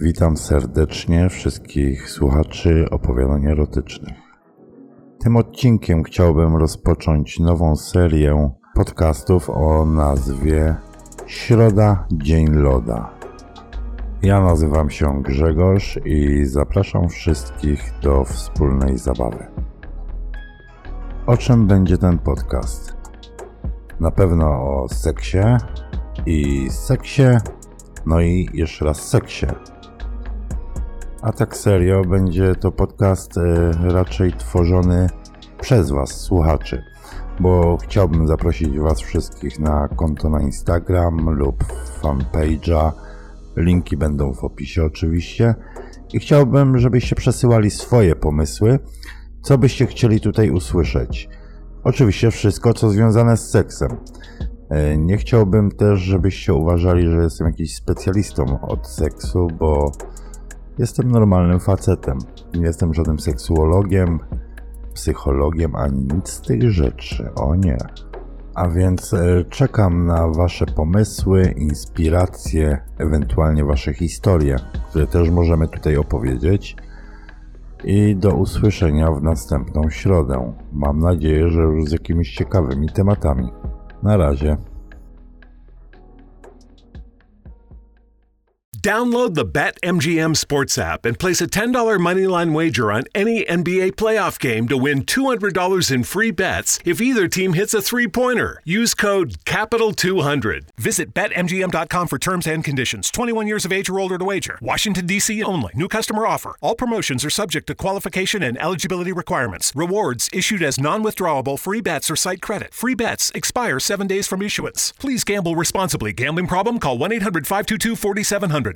Witam serdecznie wszystkich słuchaczy opowiadań erotycznych. Tym odcinkiem chciałbym rozpocząć nową serię podcastów o nazwie Środa Dzień Loda. Ja nazywam się Grzegorz i zapraszam wszystkich do wspólnej zabawy. O czym będzie ten podcast? Na pewno o seksie i seksie, no i jeszcze raz seksie a tak serio, będzie to podcast e, raczej tworzony przez Was, słuchaczy, bo chciałbym zaprosić Was wszystkich na konto na Instagram lub fanpage'a. Linki będą w opisie oczywiście. I chciałbym, żebyście przesyłali swoje pomysły, co byście chcieli tutaj usłyszeć. Oczywiście wszystko, co związane z seksem. E, nie chciałbym też, żebyście uważali, że jestem jakiś specjalistą od seksu, bo Jestem normalnym facetem. Nie jestem żadnym seksuologiem, psychologiem ani nic z tych rzeczy. O nie. A więc e, czekam na Wasze pomysły, inspiracje, ewentualnie Wasze historie, które też możemy tutaj opowiedzieć. I do usłyszenia w następną środę. Mam nadzieję, że już z jakimiś ciekawymi tematami. Na razie. Download the BetMGM Sports app and place a $10 moneyline wager on any NBA playoff game to win $200 in free bets if either team hits a three pointer. Use code CAPITAL200. Visit BetMGM.com for terms and conditions. 21 years of age or older to wager. Washington, D.C. only. New customer offer. All promotions are subject to qualification and eligibility requirements. Rewards issued as non withdrawable free bets or site credit. Free bets expire seven days from issuance. Please gamble responsibly. Gambling problem? Call 1 800 522 4700.